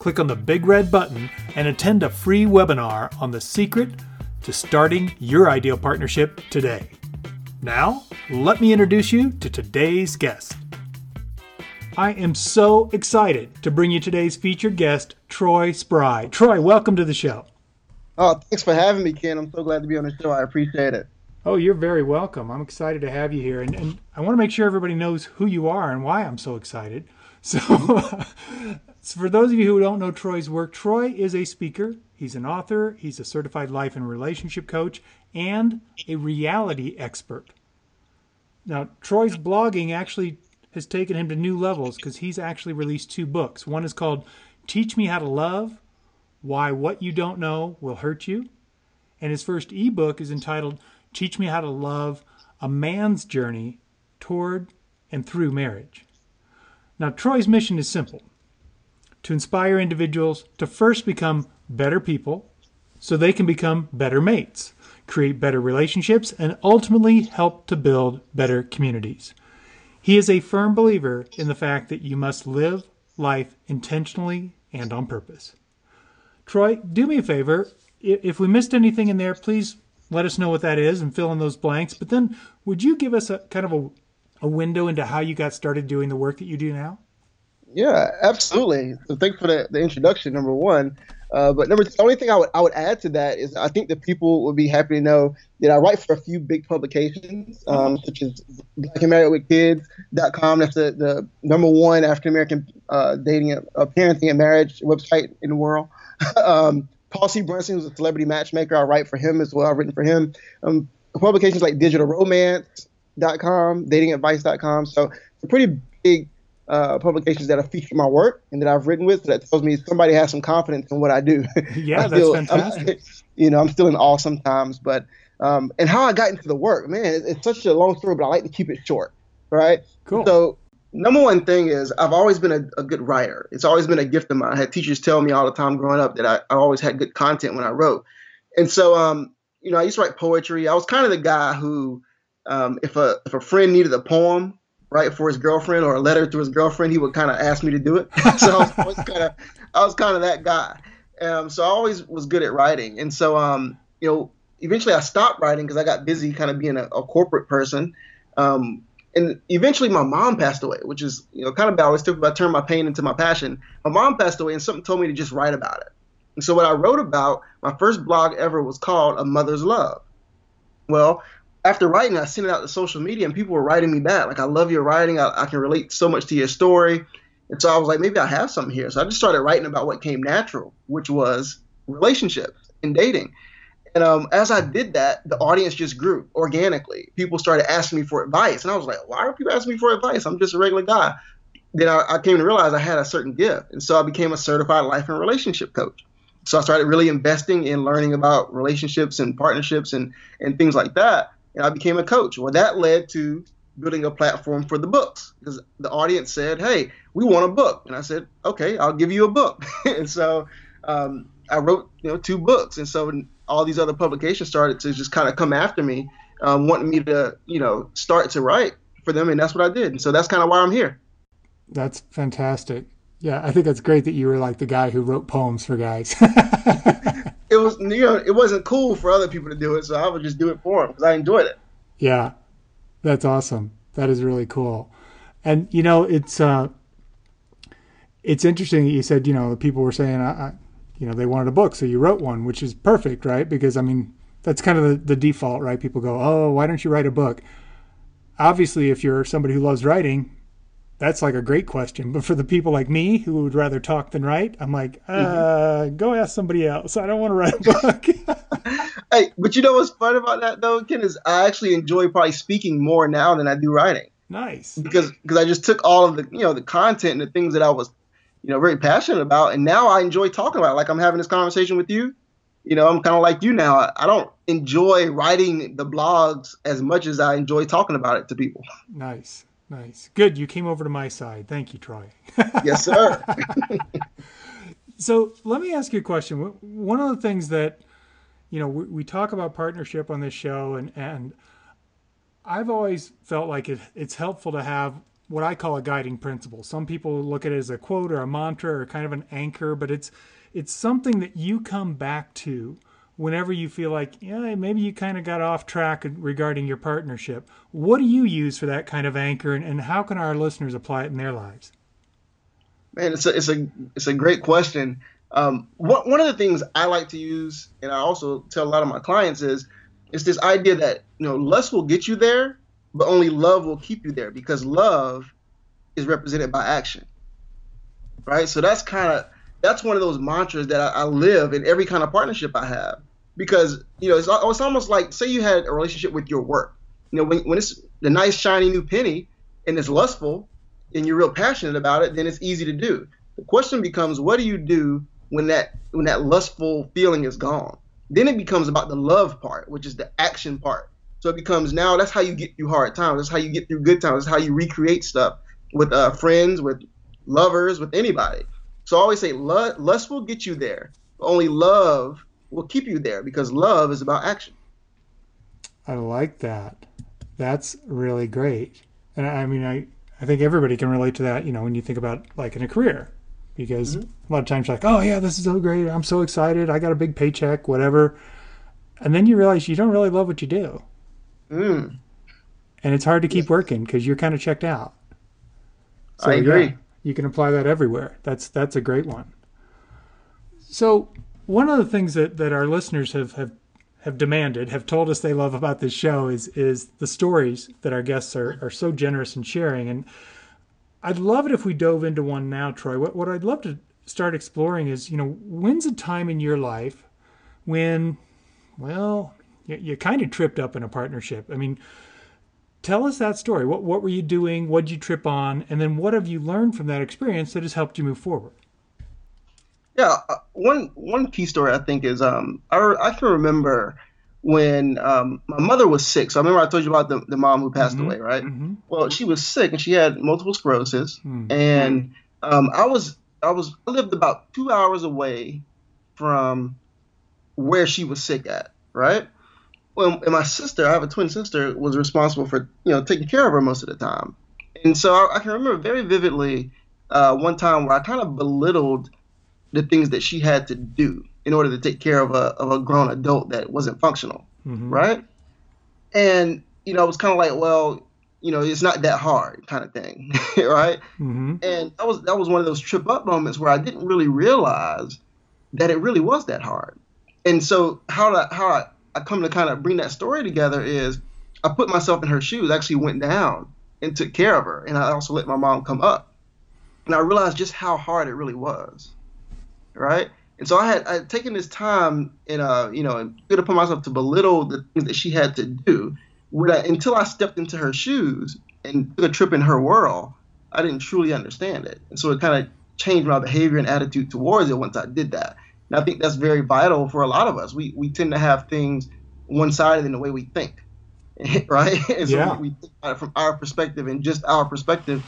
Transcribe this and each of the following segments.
click on the big red button and attend a free webinar on the secret to starting your ideal partnership today. Now, let me introduce you to today's guest. I am so excited to bring you today's featured guest, Troy Spry. Troy, welcome to the show. Oh, thanks for having me, Ken. I'm so glad to be on the show. I appreciate it. Oh, you're very welcome. I'm excited to have you here. And, and I want to make sure everybody knows who you are and why I'm so excited. So, so, for those of you who don't know Troy's work, Troy is a speaker, he's an author, he's a certified life and relationship coach, and a reality expert. Now, Troy's blogging actually has taken him to new levels because he's actually released two books. One is called Teach Me How to Love Why What You Don't Know Will Hurt You. And his first ebook is entitled Teach Me How to Love A Man's Journey Toward and Through Marriage. Now, Troy's mission is simple to inspire individuals to first become better people so they can become better mates, create better relationships, and ultimately help to build better communities. He is a firm believer in the fact that you must live life intentionally and on purpose. Troy, do me a favor. If we missed anything in there, please let us know what that is and fill in those blanks. But then, would you give us a kind of a a window into how you got started doing the work that you do now? Yeah, absolutely. So thanks for the, the introduction, number one. Uh, but number two, the only thing I would I would add to that is I think that people would be happy to know that I write for a few big publications, um, such as Black and Married with Kids.com. That's the, the number one African American uh, dating, uh, parenting, and marriage website in the world. um, Paul C. Brunson, who's a celebrity matchmaker, I write for him as well. I've written for him. Um, publications like Digital Romance, datingadvice.com, datingadvice.com. So it's a pretty big uh, publications that have featured my work and that I've written with. So that tells me somebody has some confidence in what I do. Yeah, that's fantastic. I'm, you know, I'm still in awe sometimes, but um, and how I got into the work, man, it's, it's such a long story, but I like to keep it short, right? Cool. So number one thing is I've always been a, a, good writer. It's always been a gift of mine. I had teachers tell me all the time growing up that I, I always had good content when I wrote. And so, um, you know, I used to write poetry. I was kind of the guy who um, if a if a friend needed a poem right for his girlfriend or a letter to his girlfriend, he would kind of ask me to do it. so I was kind of I was kind of that guy. Um, so I always was good at writing, and so um, you know, eventually I stopped writing because I got busy, kind of being a, a corporate person. Um, and eventually my mom passed away, which is you know kind of bad. I always talk about turn my pain into my passion. My mom passed away, and something told me to just write about it. And so what I wrote about, my first blog ever was called A Mother's Love. Well, after writing, I sent it out to social media, and people were writing me back. Like, I love your writing. I, I, can relate so much to your story. And so I was like, maybe I have something here. So I just started writing about what came natural, which was relationships and dating. And um, as I did that, the audience just grew organically. People started asking me for advice. And I was like, why are people asking me for advice? I'm just a regular guy. Then I, I came to realize I had a certain gift. And so I became a certified life and relationship coach. So I started really investing in learning about relationships and partnerships and, and things like that and I became a coach. Well, that led to building a platform for the books because the audience said, "Hey, we want a book," and I said, "Okay, I'll give you a book." and so um, I wrote, you know, two books, and so all these other publications started to just kind of come after me, um, wanting me to, you know, start to write for them, and that's what I did. And so that's kind of why I'm here. That's fantastic. Yeah, I think that's great that you were like the guy who wrote poems for guys. it was you know it wasn't cool for other people to do it, so I would just do it for them because I enjoyed it. Yeah, that's awesome. That is really cool. And you know, it's uh, it's interesting that you said you know people were saying I, I, you know they wanted a book, so you wrote one, which is perfect, right? Because I mean that's kind of the, the default, right? People go, oh, why don't you write a book? Obviously, if you're somebody who loves writing, that's like a great question. But for the people like me who would rather talk than write, I'm like, uh, mm-hmm. go ask somebody else. I don't want to write a book. hey, but you know what's fun about that though, Ken, is I actually enjoy probably speaking more now than I do writing. Nice. Because because I just took all of the you know the content and the things that I was you know very passionate about, and now I enjoy talking about. It. Like I'm having this conversation with you. you know, I'm kind of like you now. I, I don't enjoy writing the blogs as much as I enjoy talking about it to people. Nice, nice, good. You came over to my side. Thank you, Troy. yes, sir. so let me ask you a question. One of the things that you know we, we talk about partnership on this show, and and I've always felt like it, it's helpful to have what I call a guiding principle. Some people look at it as a quote or a mantra or kind of an anchor, but it's it's something that you come back to whenever you feel like, yeah, maybe you kind of got off track regarding your partnership. What do you use for that kind of anchor, and, and how can our listeners apply it in their lives? Man, it's a it's a it's a great question. Um, one one of the things I like to use, and I also tell a lot of my clients is, it's this idea that you know lust will get you there, but only love will keep you there because love is represented by action, right? So that's kind of that's one of those mantras that I, I, live in every kind of partnership I have because you know it's, it's almost like say you had a relationship with your work. You know, when when it's the nice shiny new penny and it's lustful and you're real passionate about it, then it's easy to do. The question becomes, what do you do when that when that lustful feeling is gone? Then it becomes about the love part, which is the action part. So it becomes now that's how you get through hard times. That's how you get through good times. That's how you recreate stuff with uh, friends, with lovers, with anybody. So I always say lust will get you there. But Only love will keep you there because love is about action. I like that. That's really great. And I mean, I, I think everybody can relate to that, you know, when you think about like in a career, because mm-hmm. a lot of times like, oh yeah, this is so great. I'm so excited. I got a big paycheck, whatever. And then you realize you don't really love what you do. Mm. And it's hard to keep working because you're kind of checked out. So, I agree. Yeah, you can apply that everywhere. That's that's a great one. So one of the things that, that our listeners have, have have demanded, have told us they love about this show is is the stories that our guests are, are so generous in sharing. And I'd love it if we dove into one now, Troy. What what I'd love to start exploring is, you know, when's a time in your life when, well, you, you kind of tripped up in a partnership. I mean, tell us that story. What what were you doing? What did you trip on? And then what have you learned from that experience that has helped you move forward? Yeah, uh, one one key story I think is um I I can remember when um, my mother was sick. So I remember I told you about the, the mom who passed mm-hmm. away, right? Mm-hmm. Well, she was sick and she had multiple sclerosis, mm-hmm. and um, I was I was I lived about two hours away from where she was sick at, right? well, and my sister, I have a twin sister, was responsible for you know taking care of her most of the time, and so I, I can remember very vividly uh, one time where I kind of belittled the things that she had to do in order to take care of a of a grown adult that wasn't functional, mm-hmm. right? And you know, it was kind of like, well, you know, it's not that hard, kind of thing, right? Mm-hmm. And that was that was one of those trip up moments where I didn't really realize that it really was that hard. And so how I, how I I come to kind of bring that story together is I put myself in her shoes, actually went down and took care of her, and I also let my mom come up, and I realized just how hard it really was, right? And so I had I had taken this time and uh you know and good upon myself to belittle the things that she had to do, I, until I stepped into her shoes and took a trip in her world, I didn't truly understand it, and so it kind of changed my behavior and attitude towards it once I did that. And I think that's very vital for a lot of us. We we tend to have things one sided in the way we think, right? and so yeah. we, we think about it from our perspective and just our perspective.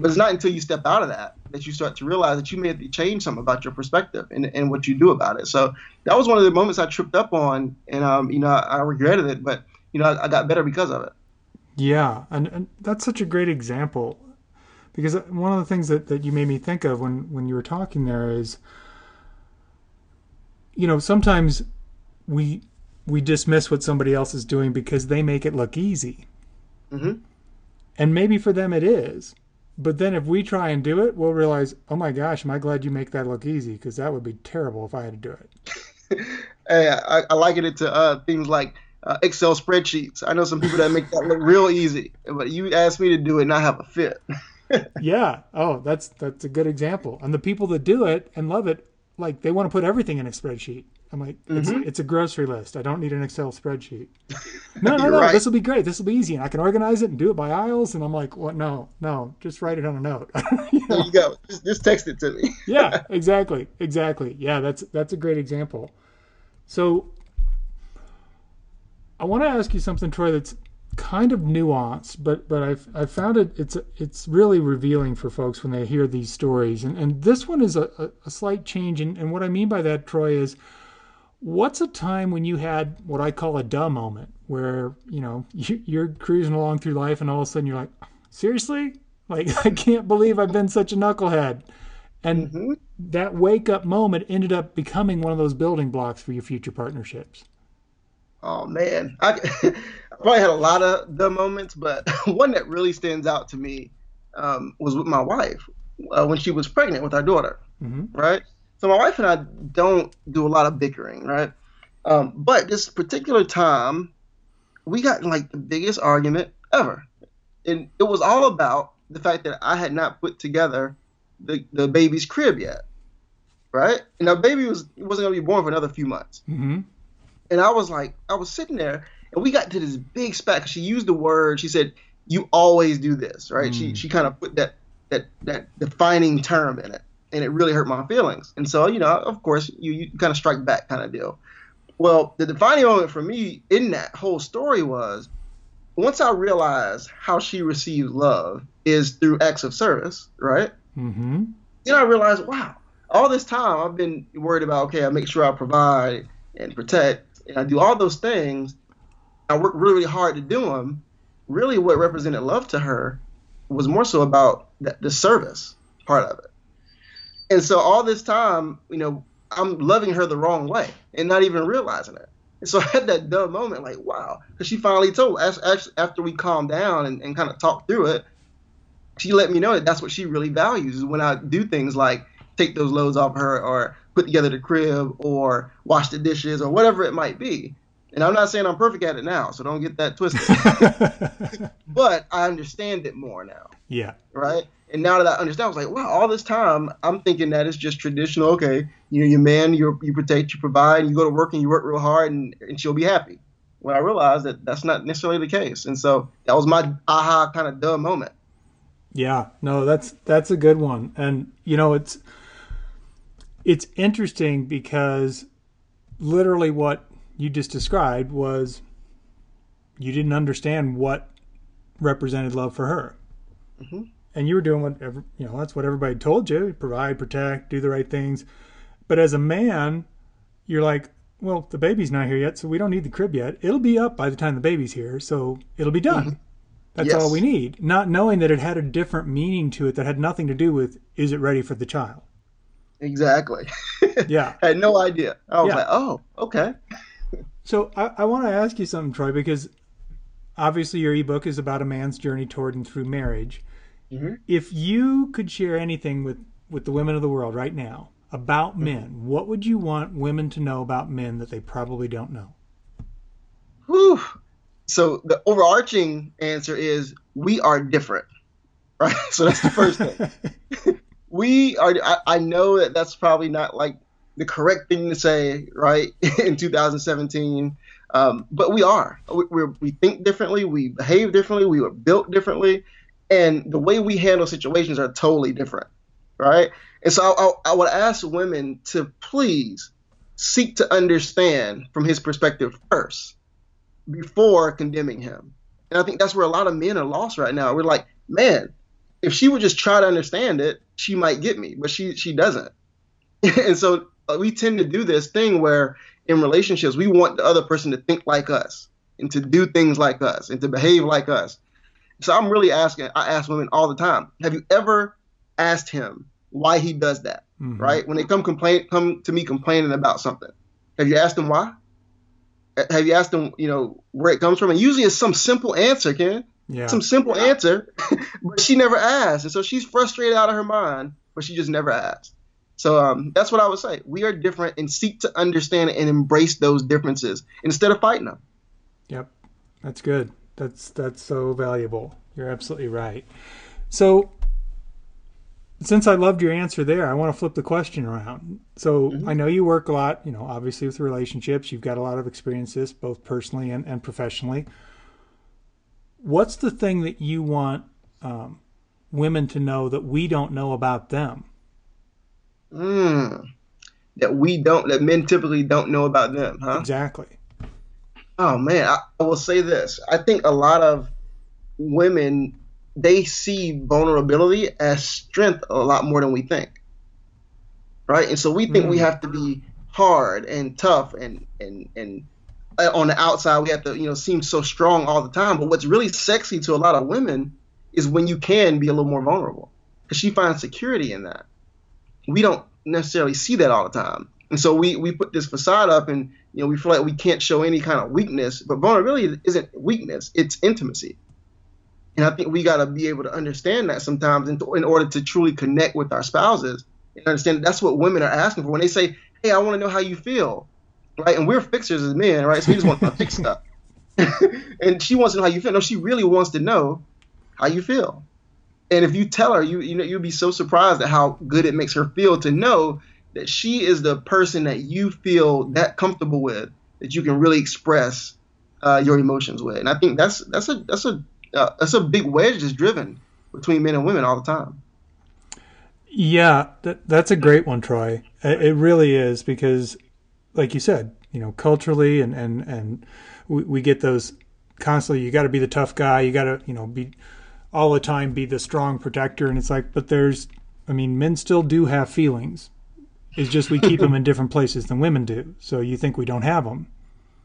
But it's not until you step out of that that you start to realize that you may have to change something about your perspective and, and what you do about it. So that was one of the moments I tripped up on, and um, you know, I, I regretted it, but you know, I, I, got better because of it. Yeah, and, and that's such a great example because one of the things that, that you made me think of when when you were talking there is you know, sometimes we we dismiss what somebody else is doing because they make it look easy. Mm-hmm. And maybe for them it is. But then if we try and do it, we'll realize, oh my gosh, am I glad you make that look easy? Because that would be terrible if I had to do it. hey, I, I liken it to uh, things like uh, Excel spreadsheets. I know some people that make that look real easy, but you asked me to do it and I have a fit. yeah. Oh, that's that's a good example. And the people that do it and love it like they want to put everything in a spreadsheet. I'm like, it's, mm-hmm. it's a grocery list. I don't need an Excel spreadsheet. No, no, no. Right. This will be great. This will be easy, and I can organize it and do it by aisles. And I'm like, what? No, no. Just write it on a note. you know? There you go. Just, just text it to me. yeah, exactly, exactly. Yeah, that's that's a great example. So I want to ask you something, Troy, that's kind of nuanced, but but I've I've found it it's it's really revealing for folks when they hear these stories. And and this one is a, a slight change. And, and what I mean by that, Troy, is what's a time when you had what I call a duh moment, where you know you, are cruising along through life, and all of a sudden you're like, seriously, like I can't believe I've been such a knucklehead. And mm-hmm. that wake up moment ended up becoming one of those building blocks for your future partnerships. Oh man, I, I probably had a lot of the moments, but one that really stands out to me um, was with my wife uh, when she was pregnant with our daughter. Mm-hmm. Right. So my wife and I don't do a lot of bickering, right? Um, but this particular time, we got like the biggest argument ever, and it was all about the fact that I had not put together the, the baby's crib yet, right? And our baby was wasn't gonna be born for another few months. Mm-hmm. And I was like, I was sitting there, and we got to this big spat. She used the word. She said, "You always do this," right? Mm. She she kind of put that that that defining term in it, and it really hurt my feelings. And so, you know, of course, you you kind of strike back, kind of deal. Well, the defining moment for me in that whole story was once I realized how she received love is through acts of service, right? Mm-hmm. Then I realized, wow, all this time I've been worried about, okay, I make sure I provide and protect, and I do all those things. I work really, really hard to do them. Really, what represented love to her was more so about the service part of it. And so all this time, you know, I'm loving her the wrong way and not even realizing it. And so I had that dumb moment, like, wow, because she finally told, actually, after we calmed down and, and kind of talked through it, she let me know that that's what she really values is when I do things like take those loads off her or put together the crib or wash the dishes or whatever it might be. And I'm not saying I'm perfect at it now, so don't get that twisted. but I understand it more now. Yeah. Right? And now that I understand, I was like, wow, all this time I'm thinking that it's just traditional. Okay, you know, your man, you you protect, you provide, you go to work and you work real hard, and, and she'll be happy. When I realized that that's not necessarily the case, and so that was my aha kind of dumb moment. Yeah, no, that's that's a good one, and you know it's it's interesting because literally what you just described was you didn't understand what represented love for her, mm-hmm. And you were doing whatever you know. That's what everybody told you: provide, protect, do the right things. But as a man, you're like, well, the baby's not here yet, so we don't need the crib yet. It'll be up by the time the baby's here, so it'll be done. Mm-hmm. That's yes. all we need. Not knowing that it had a different meaning to it that had nothing to do with is it ready for the child. Exactly. Yeah. I had no idea. I was yeah. like, oh, okay. so I, I want to ask you something, Troy, because obviously your ebook is about a man's journey toward and through marriage. Mm-hmm. If you could share anything with, with the women of the world right now about mm-hmm. men, what would you want women to know about men that they probably don't know? Whew so the overarching answer is we are different, right? So that's the first thing. we are. I, I, know that that's probably not like the correct thing to say, right, in 2017. Um, but we are. We, we think differently. We behave differently. We were built differently, and the way we handle situations are totally different, right? And so I, I, I would ask women to please seek to understand from his perspective first before condemning him. And I think that's where a lot of men are lost right now. We're like, man, if she would just try to understand it, she might get me, but she she doesn't. and so uh, we tend to do this thing where in relationships we want the other person to think like us and to do things like us and to behave like us. So I'm really asking, I ask women all the time, have you ever asked him why he does that? Mm-hmm. Right? When they come complain come to me complaining about something. Have you asked them why? have you asked them, you know, where it comes from? And usually it's some simple answer, Ken. Yeah. Some simple answer, but she never asked, and so she's frustrated out of her mind, but she just never asked. So um, that's what I would say. We are different, and seek to understand and embrace those differences instead of fighting them. Yep, that's good. That's that's so valuable. You're absolutely right. So since I loved your answer there, I want to flip the question around. So mm-hmm. I know you work a lot, you know, obviously with relationships. You've got a lot of experiences, both personally and, and professionally. What's the thing that you want um, women to know that we don't know about them? Mm. that we don't that men typically don't know about them, huh? Exactly. Oh man, I, I will say this. I think a lot of women they see vulnerability as strength a lot more than we think. Right? And so we think mm. we have to be hard and tough and and and uh, on the outside we have to you know seem so strong all the time but what's really sexy to a lot of women is when you can be a little more vulnerable because she finds security in that we don't necessarily see that all the time and so we we put this facade up and you know we feel like we can't show any kind of weakness but vulnerability isn't weakness it's intimacy and i think we got to be able to understand that sometimes in, in order to truly connect with our spouses and understand that that's what women are asking for when they say hey, I want to know how you feel, right? And we're fixers as men, right? So we just want to fix stuff. and she wants to know how you feel. No, she really wants to know how you feel. And if you tell her, you you know you'll be so surprised at how good it makes her feel to know that she is the person that you feel that comfortable with that you can really express uh, your emotions with. And I think that's that's a that's a uh, that's a big wedge that's driven between men and women all the time. Yeah, that, that's a great one, Troy. It, it, really is because, like you said, you know, culturally and and and we, we get those constantly. You got to be the tough guy. You got to you know be all the time be the strong protector. And it's like, but there's, I mean, men still do have feelings. It's just we keep them in different places than women do. So you think we don't have them,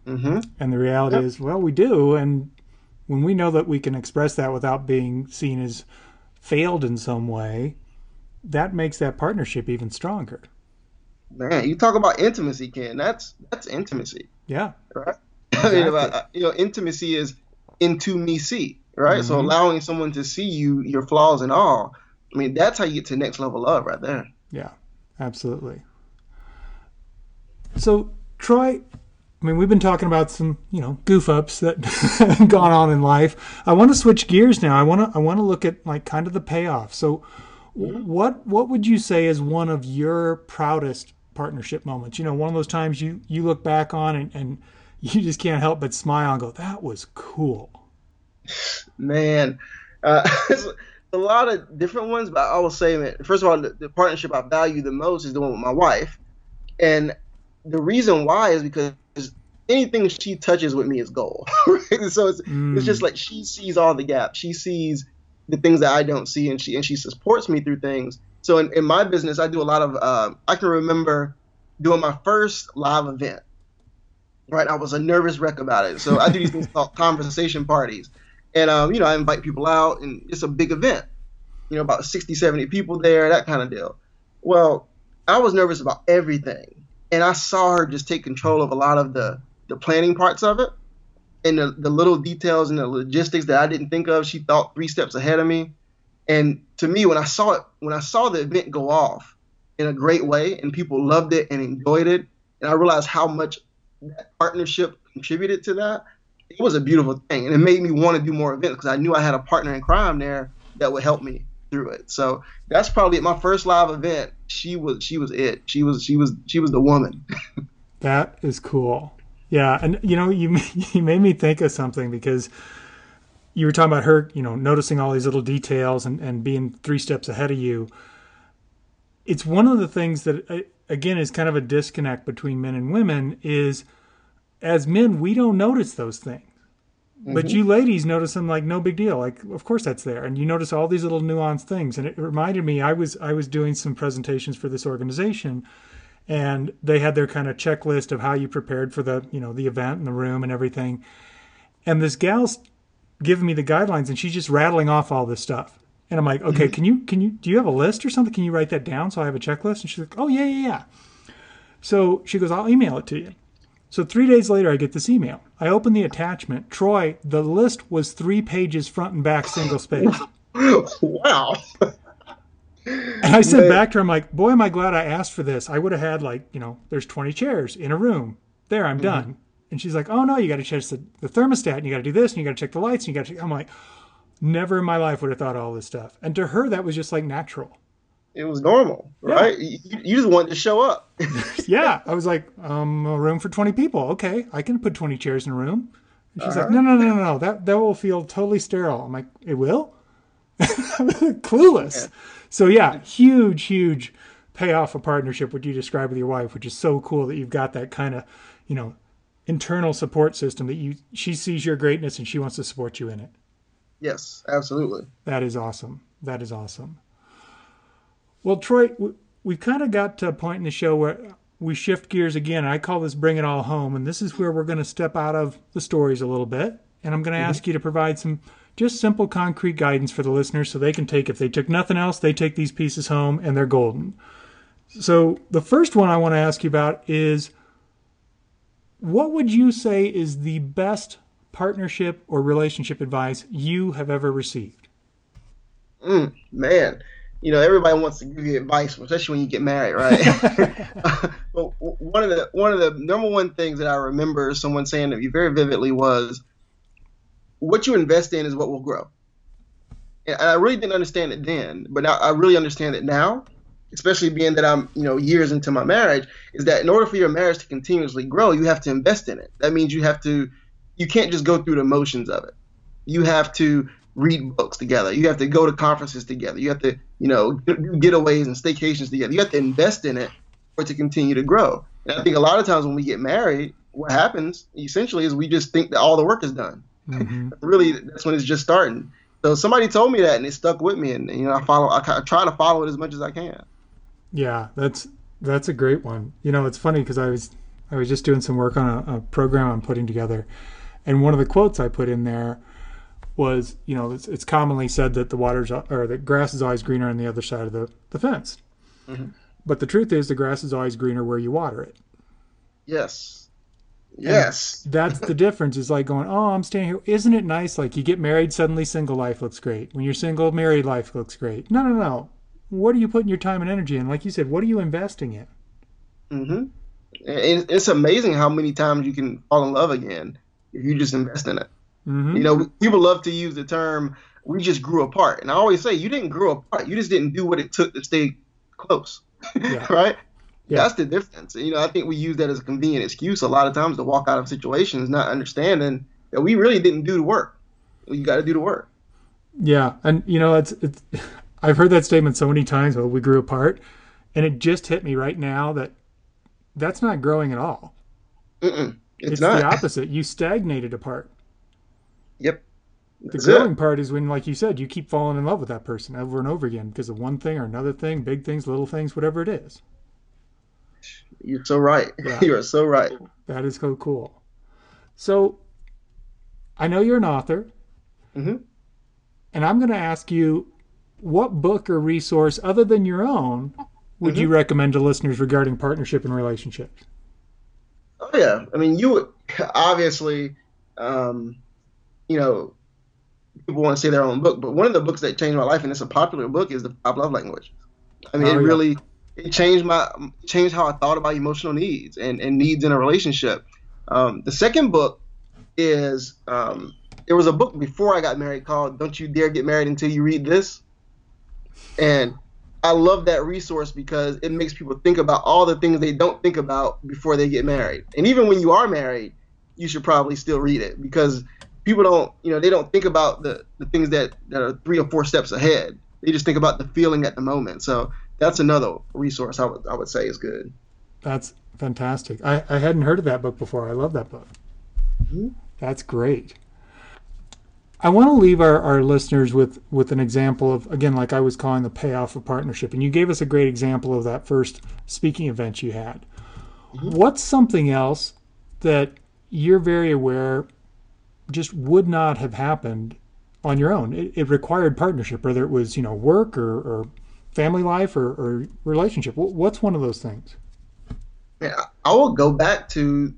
mm-hmm. and the reality yep. is, well, we do. And when we know that we can express that without being seen as failed in some way that makes that partnership even stronger. Man, you talk about intimacy, Ken. That's that's intimacy. Yeah. Right. Exactly. I mean, about, you know, intimacy is into me see, right? Mm-hmm. So allowing someone to see you, your flaws and all. I mean, that's how you get to next level love, right there. Yeah, absolutely. So, Troy, I mean, we've been talking about some, you know, goof ups that have gone on in life. I want to switch gears now. I want to I want to look at like kind of the payoff. So, what what would you say is one of your proudest partnership moments? You know, one of those times you you look back on and, and you just can't help but smile and go, "That was cool." Man, uh, a lot of different ones, but I will say, man, first of all, the, the partnership I value the most is the one with my wife, and the reason why is because anything she touches with me is gold. Right? So it's mm. it's just like she sees all the gaps. She sees the things that I don't see, and she and she supports me through things. So in, in my business, I do a lot of. Uh, I can remember doing my first live event. Right, I was a nervous wreck about it. So I do these things called conversation parties, and um, you know I invite people out, and it's a big event. You know, about 60, 70 people there, that kind of deal. Well, I was nervous about everything, and I saw her just take control of a lot of the the planning parts of it and the, the little details and the logistics that I didn't think of. She thought three steps ahead of me. And to me, when I saw it, when I saw the event go off in a great way and people loved it and enjoyed it, and I realized how much that partnership contributed to that, it was a beautiful thing. And it made me want to do more events because I knew I had a partner in crime there that would help me through it. So that's probably my first live event. She was she was it. She was she was she was the woman. that is cool. Yeah, and you know, you you made me think of something because you were talking about her, you know, noticing all these little details and and being three steps ahead of you. It's one of the things that uh, again is kind of a disconnect between men and women is as men we don't notice those things. Mm-hmm. But you ladies notice them like no big deal. Like of course that's there. And you notice all these little nuanced things. And it reminded me I was I was doing some presentations for this organization and they had their kind of checklist of how you prepared for the you know the event and the room and everything and this gal's giving me the guidelines and she's just rattling off all this stuff and i'm like okay mm-hmm. can you can you do you have a list or something can you write that down so i have a checklist and she's like oh yeah yeah yeah so she goes i'll email it to you so three days later i get this email i open the attachment troy the list was three pages front and back single space wow and I said back to her, I'm like, boy, am I glad I asked for this. I would have had like, you know, there's 20 chairs in a room. There, I'm mm-hmm. done. And she's like, oh no, you got to check the, the, thermostat and you got to do this and you got to check the lights and you got to. I'm like, never in my life would have thought all this stuff. And to her, that was just like natural. It was normal, right? You, you, just wanted to show up. yeah, I was like, um, a room for 20 people. Okay, I can put 20 chairs in a room. And she's uh-huh. like, no, no, no, no, no, that that will feel totally sterile. I'm like, it will. Clueless. Yeah. So yeah, huge, huge pay off a partnership, what you describe with your wife, which is so cool that you've got that kind of, you know, internal support system that you she sees your greatness and she wants to support you in it. Yes, absolutely. That is awesome. That is awesome. Well, Troy, we've kind of got to a point in the show where we shift gears again. I call this bring it all home, and this is where we're going to step out of the stories a little bit, and I'm going to mm-hmm. ask you to provide some just simple, concrete guidance for the listeners so they can take, if they took nothing else, they take these pieces home and they're golden. So, the first one I want to ask you about is what would you say is the best partnership or relationship advice you have ever received? Mm, man, you know everybody wants to give you advice, especially when you get married, right? but one of the one of the number one things that I remember someone saying to me very vividly was, "What you invest in is what will grow." And I really didn't understand it then, but now I really understand it now especially being that I'm, you know, years into my marriage, is that in order for your marriage to continuously grow, you have to invest in it. That means you have to, you can't just go through the motions of it. You have to read books together. You have to go to conferences together. You have to, you know, do getaways and staycations together. You have to invest in it for it to continue to grow. And I think a lot of times when we get married, what happens essentially is we just think that all the work is done. Mm-hmm. really, that's when it's just starting. So somebody told me that, and it stuck with me, and you know, I follow. I try to follow it as much as I can. Yeah, that's that's a great one. You know, it's funny because I was I was just doing some work on a, a, program I'm putting together, and one of the quotes I put in there was, you know, it's, it's commonly said that the water's or the grass is always greener on the other side of the the fence, mm-hmm. but the truth is the grass is always greener where you water it. Yes. Yes. And that's the difference. Is like going, oh, I'm staying here. Isn't it nice? Like you get married, suddenly single life looks great. When you're single, married life looks great. No, no, no what are you putting your time and energy in? Like you said, what are you investing in? Mm-hmm. It's amazing how many times you can fall in love again if you just invest in it. Mm-hmm. You know, people love to use the term "we just grew apart," and I always say you didn't grow apart. You just didn't do what it took to stay close, yeah. right? Yeah. That's the difference. You know, I think we use that as a convenient excuse a lot of times to walk out of situations, not understanding that we really didn't do the work. You got to do the work. Yeah, and you know, it's it's. I've heard that statement so many times. Well, we grew apart, and it just hit me right now that that's not growing at all. Mm-mm, it's, it's not. the opposite. You stagnated apart. Yep. the growing it. part is when, like you said, you keep falling in love with that person over and over again because of one thing or another thing, big things, little things, whatever it is. You're so right. Yeah. You are so right. That is so cool. So, I know you're an author, mm-hmm. and I'm going to ask you what book or resource other than your own would mm-hmm. you recommend to listeners regarding partnership and relationships? Oh yeah, I mean, you obviously, um, you know, people want to say their own book, but one of the books that changed my life, and it's a popular book, is the Five Love Languages. I mean, oh, it yeah. really it changed my changed how I thought about emotional needs and, and needs in a relationship. Um, the second book is um, there was a book before I got married called "Don't You Dare Get Married Until You Read This." And I love that resource because it makes people think about all the things they don't think about before they get married. And even when you are married, you should probably still read it because people don't, you know, they don't think about the, the things that, that are three or four steps ahead. They just think about the feeling at the moment. So that's another resource I would I would say is good. That's fantastic. I, I hadn't heard of that book before. I love that book. Mm-hmm. That's great. I want to leave our, our listeners with, with an example of, again, like I was calling the payoff of partnership. And you gave us a great example of that first speaking event you had. Mm-hmm. What's something else that you're very aware just would not have happened on your own? It, it required partnership, whether it was, you know, work or, or family life or, or relationship. What's one of those things? Yeah, I will go back to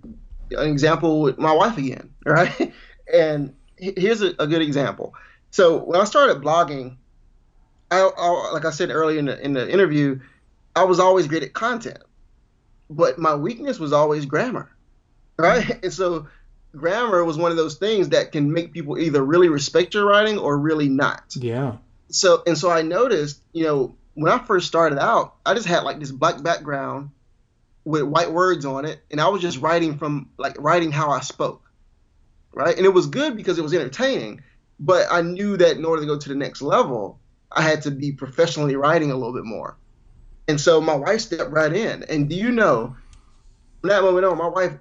an example with my wife again, right? And here's a, a, good example. So when I started blogging, I, I, like I said earlier in the, in the interview, I was always great at content, but my weakness was always grammar, right? And so grammar was one of those things that can make people either really respect your writing or really not. Yeah. So and so I noticed, you know, when I first started out, I just had like this black background with white words on it, and I was just writing from like writing how I spoke right? And it was good because it was entertaining, but I knew that in order to go to the next level, I had to be professionally writing a little bit more. And so my wife stepped right in. And do you know, from that moment on, my wife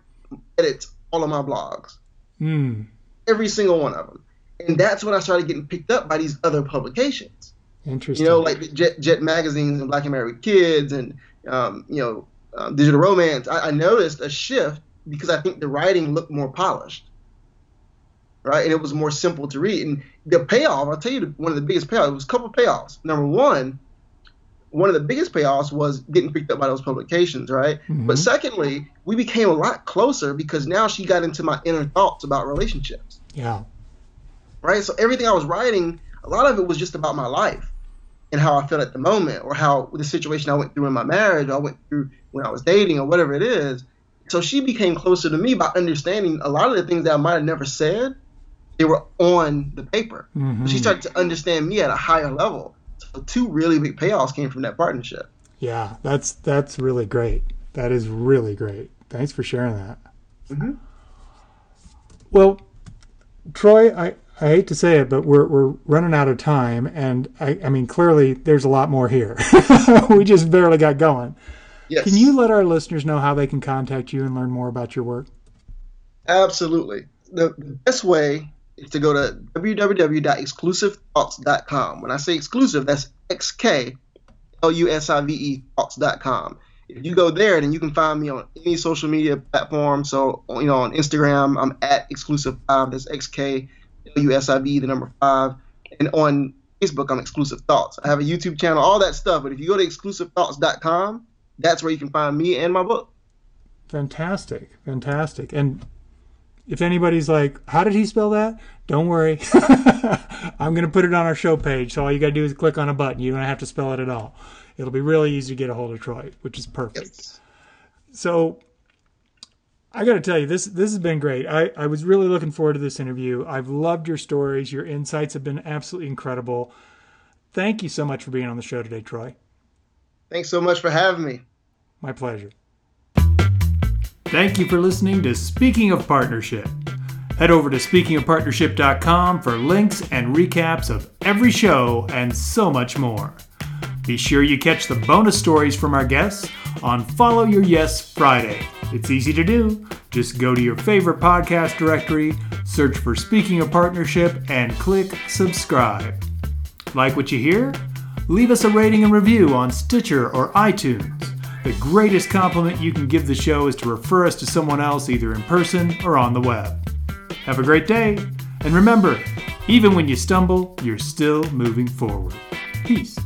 edits all of my blogs, Mm. every single one of them. And that's when I started getting picked up by these other publications. Interesting. You know, like Jet, Jet magazines and Black and Married Kids and, um, you know, um, Digital Romance. I, I noticed a shift because I think the writing looked more polished. Right. And it was more simple to read. And the payoff, I'll tell you, the, one of the biggest payoffs, it was a couple of payoffs. Number one, one of the biggest payoffs was getting picked up by those publications, right? Mhm. But secondly, we became a lot closer because now she got into my inner thoughts about relationships, yeah. right? So everything I was writing, a lot of it was just about my life and how I felt at the moment or how the situation I went through in my marriage or I went through when I was dating or whatever it is. So she became closer to me by understanding a lot of the things that I might have never said, they were on the paper. Mhm. She started to understand me at a higher level. So two really big payoffs came from that partnership. Yeah, that's that's really great. That is really great. Thanks for sharing that. Mhm. Well, Troy, I, I hate to say it, but we're we're running out of time, and I I mean clearly there's a lot more here. we just barely got going. Yes. Can you let our listeners know how they can contact you and learn more about your work? Absolutely. The, the best way to go to www.xklusivethoughts.com. When I say exclusive, that's X K L U S I V E thoughts.com. If you go there, then you can find me on any social media platform. So, you know, on Instagram, I'm at exclusive5. That's X K L U S I V, the number five. And on Facebook, I'm exclusive thoughts. I have a YouTube channel, all that stuff. But if you go to xklusivethoughts.com, that's where you can find me and my book. Fantastic, fantastic. And if anybody's like, "How did he spell that?" Don't worry, I'm going to put it on our show page. So all you got to do is click on a button. You don't have to spell it at all. It'll be really easy to get a hold of Troy, which is perfect. Yes. So I got to tell you, this this has been great. I, I was really looking forward to this interview. I've loved your stories. Your insights have been absolutely incredible. Thank you so much for being on the show today, Troy. Thanks so much for having me. My pleasure. Thank you for listening to Speaking of Partnership. Head over to speakingofpartnership.com for links and recaps of every show and so much more. Be sure you catch the bonus stories from our guests on Follow Your Yes Friday. It's easy to do. Just go to your favorite podcast directory, search for Speaking of Partnership, and click subscribe. Like what you hear? Leave us a rating and review on Stitcher or iTunes. The greatest compliment you can give the show is to refer us to someone else either in person or on the web. Have a great day, and remember, even when you stumble, you're still moving forward. Peace.